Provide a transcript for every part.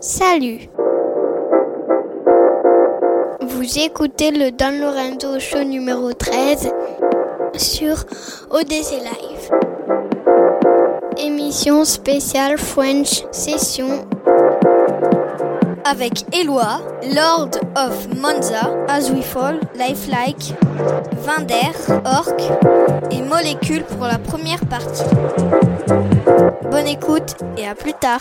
Salut Vous écoutez le Don Lorenzo Show numéro 13 sur ODC Live. Émission spéciale French Session avec Eloi, Lord of Monza, As We Fall, Lifelike, Vinder, Orc et Molécule pour la première partie. Bonne écoute et à plus tard.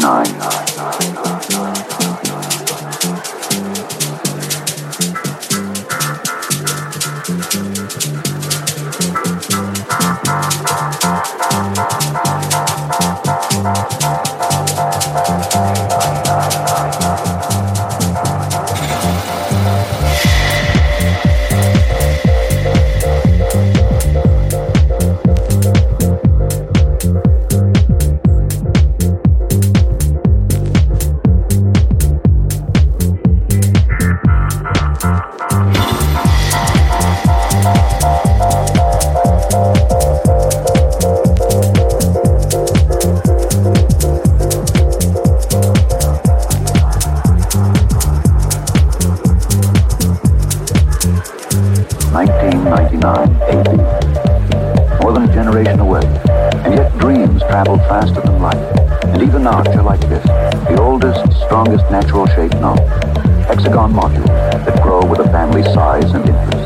1989. More than a generation away, and yet dreams travel faster than light. And even now, you're like this, the oldest, strongest natural shape known. Hexagon modules that grow with a family size and interest.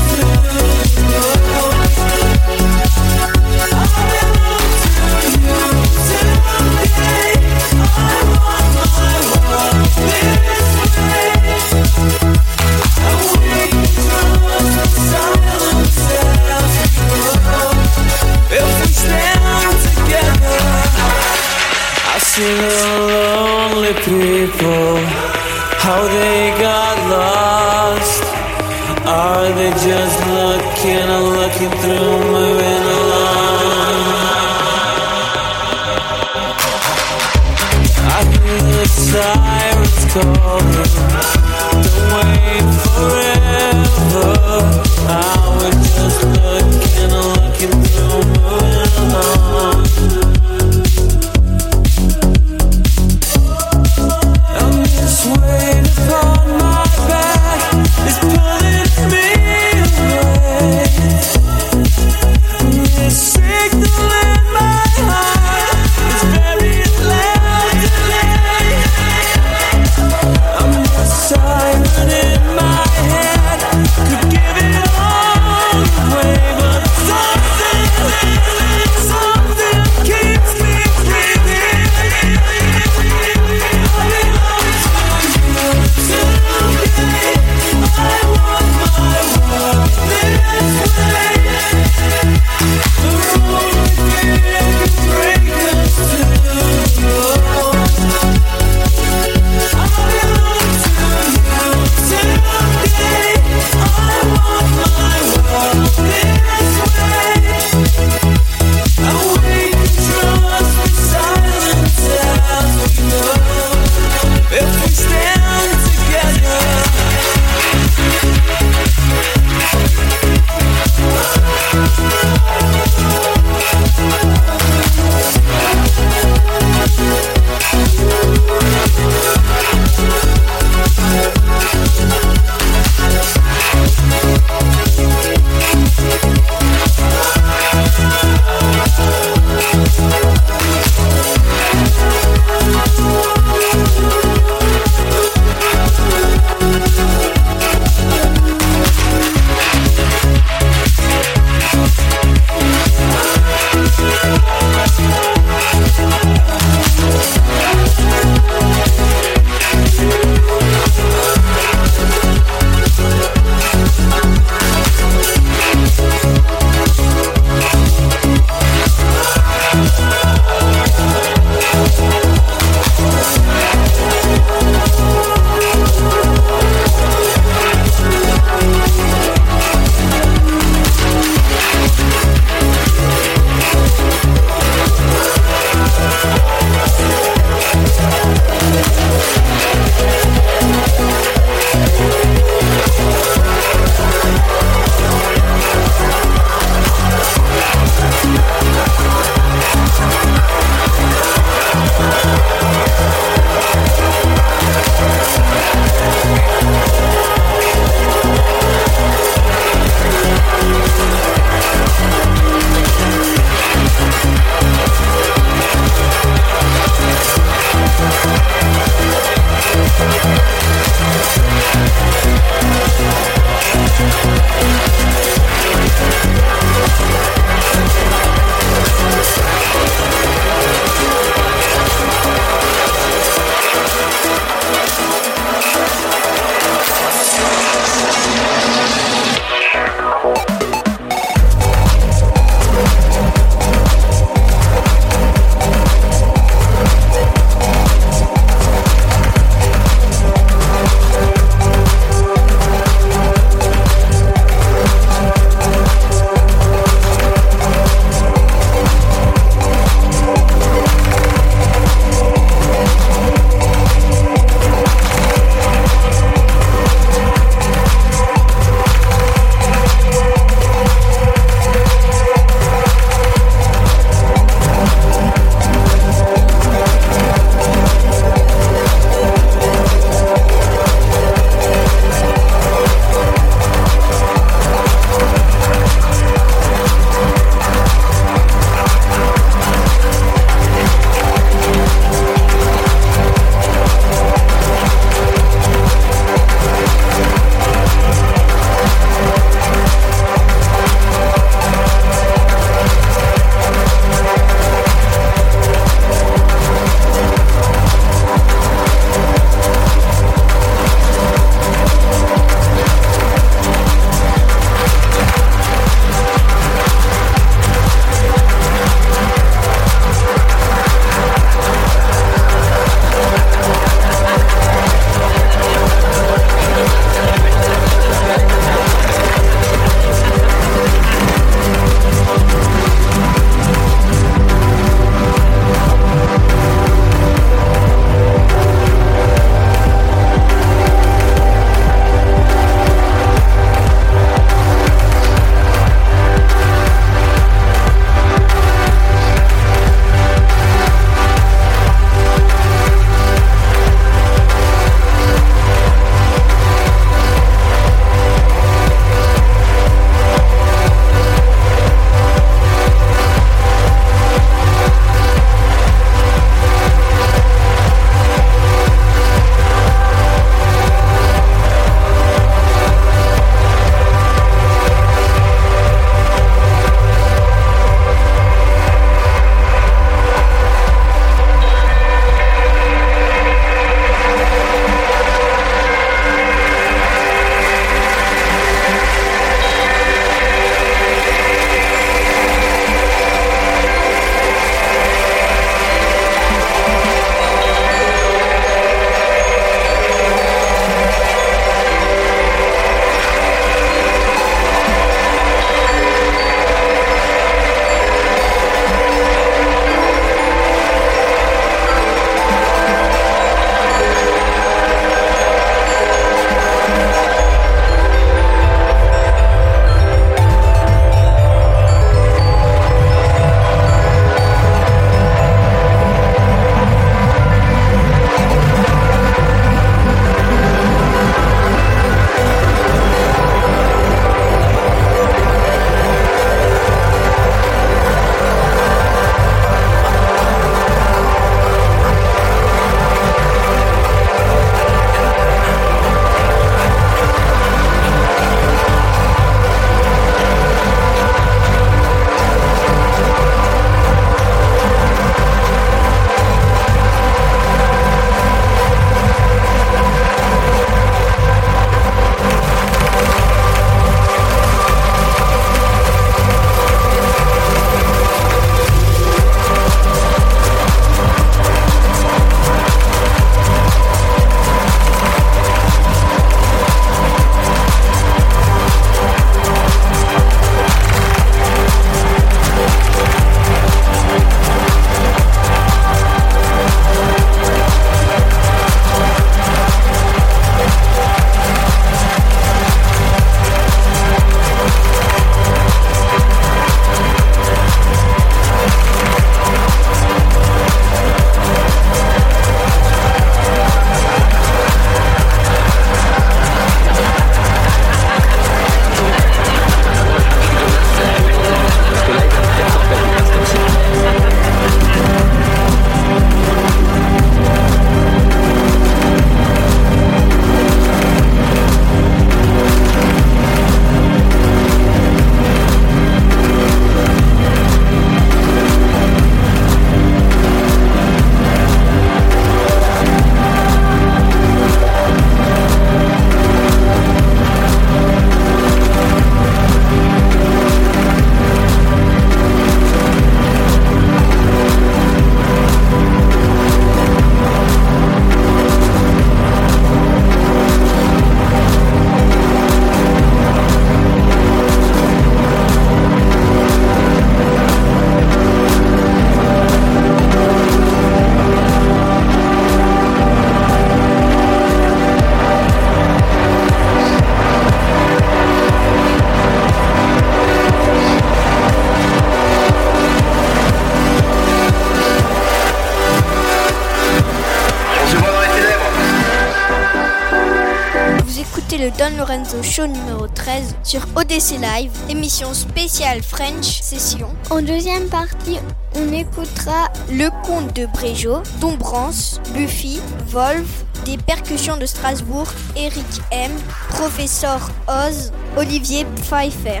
Show numéro 13 sur ODC Live, émission spéciale French Session. En deuxième partie, on écoutera le conte de Bréjo, Dombrance, Buffy, Wolf, des percussions de Strasbourg, Eric M, Professeur Oz, Olivier Pfeiffer,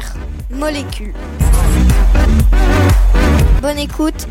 Molécule. Bonne écoute.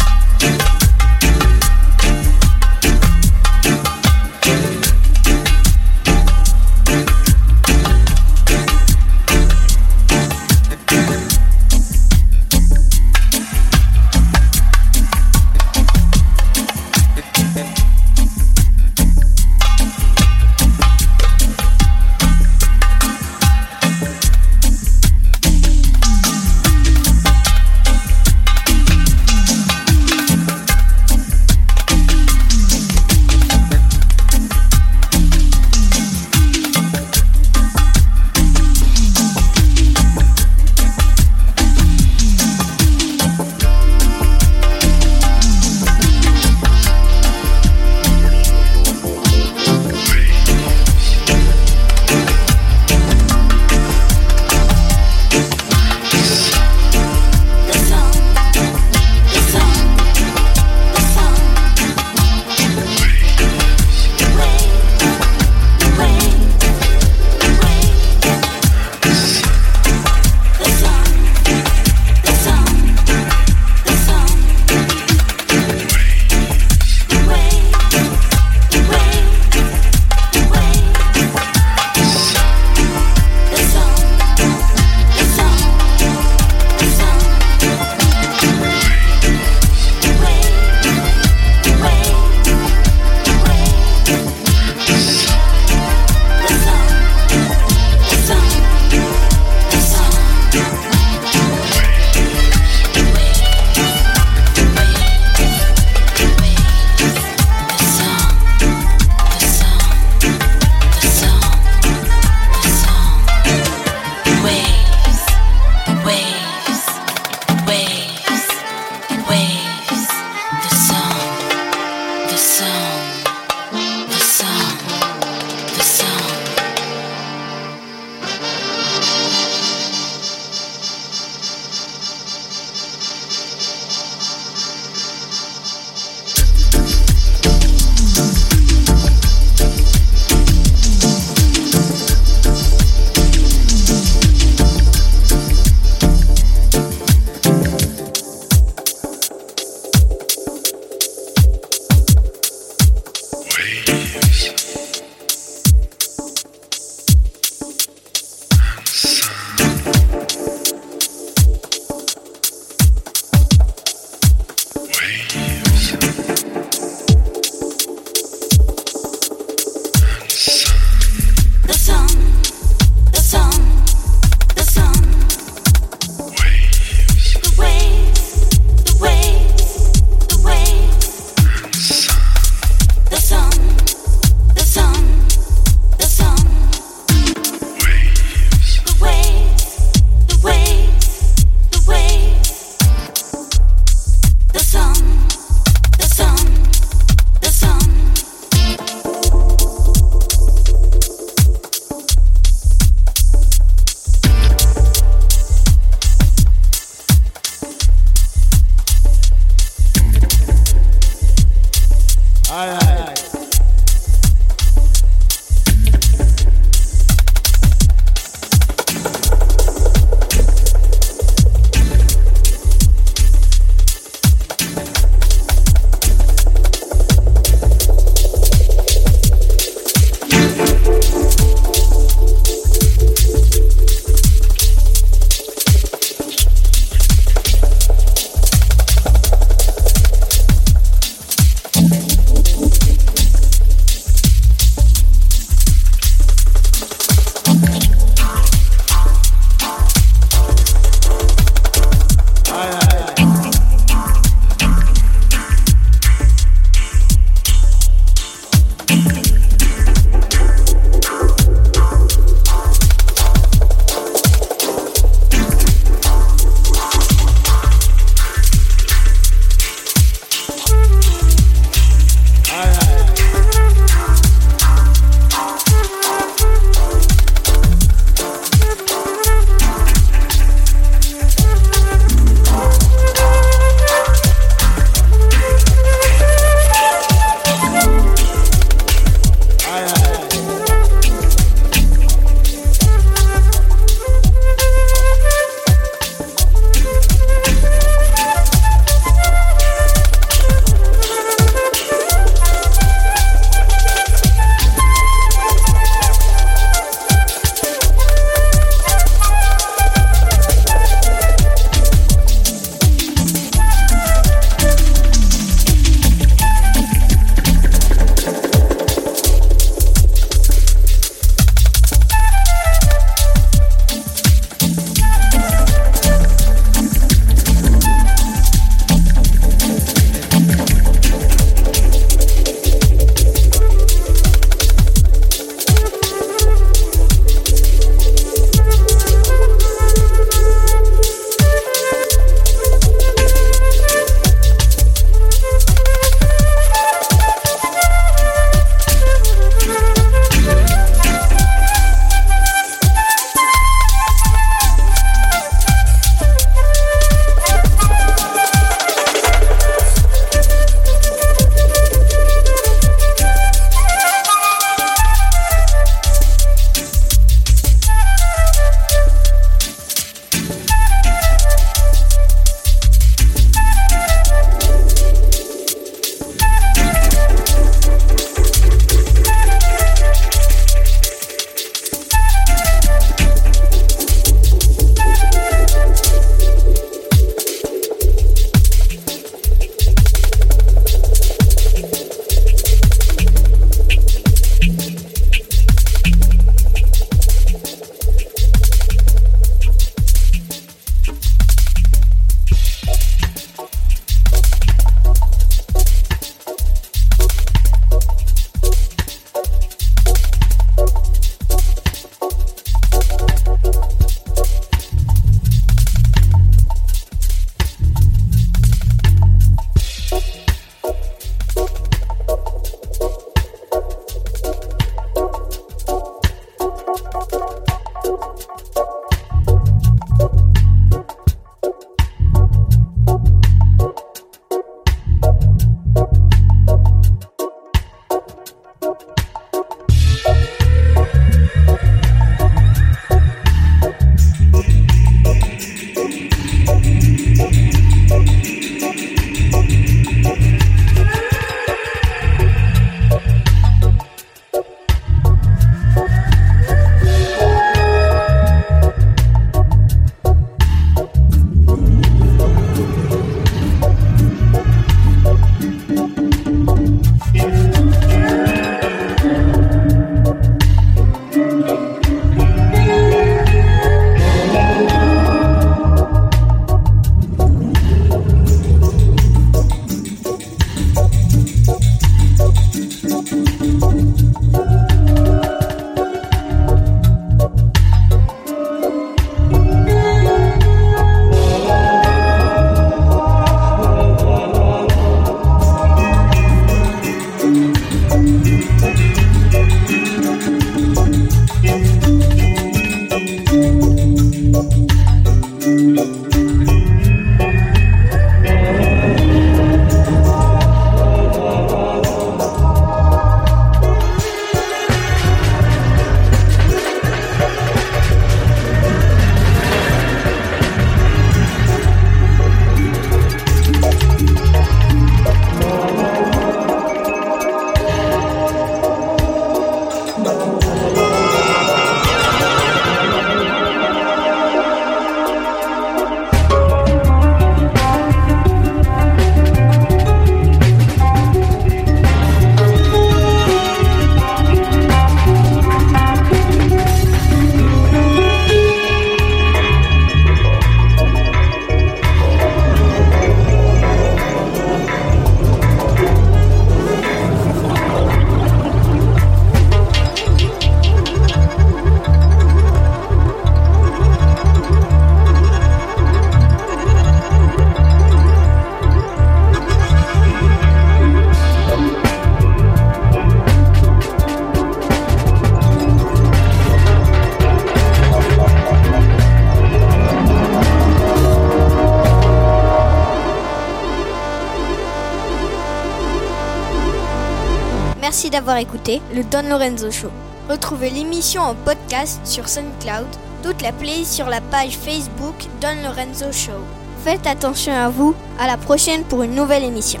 D'avoir écouté le Don Lorenzo Show. Retrouvez l'émission en podcast sur SoundCloud, toute la playlist sur la page Facebook Don Lorenzo Show. Faites attention à vous, à la prochaine pour une nouvelle émission.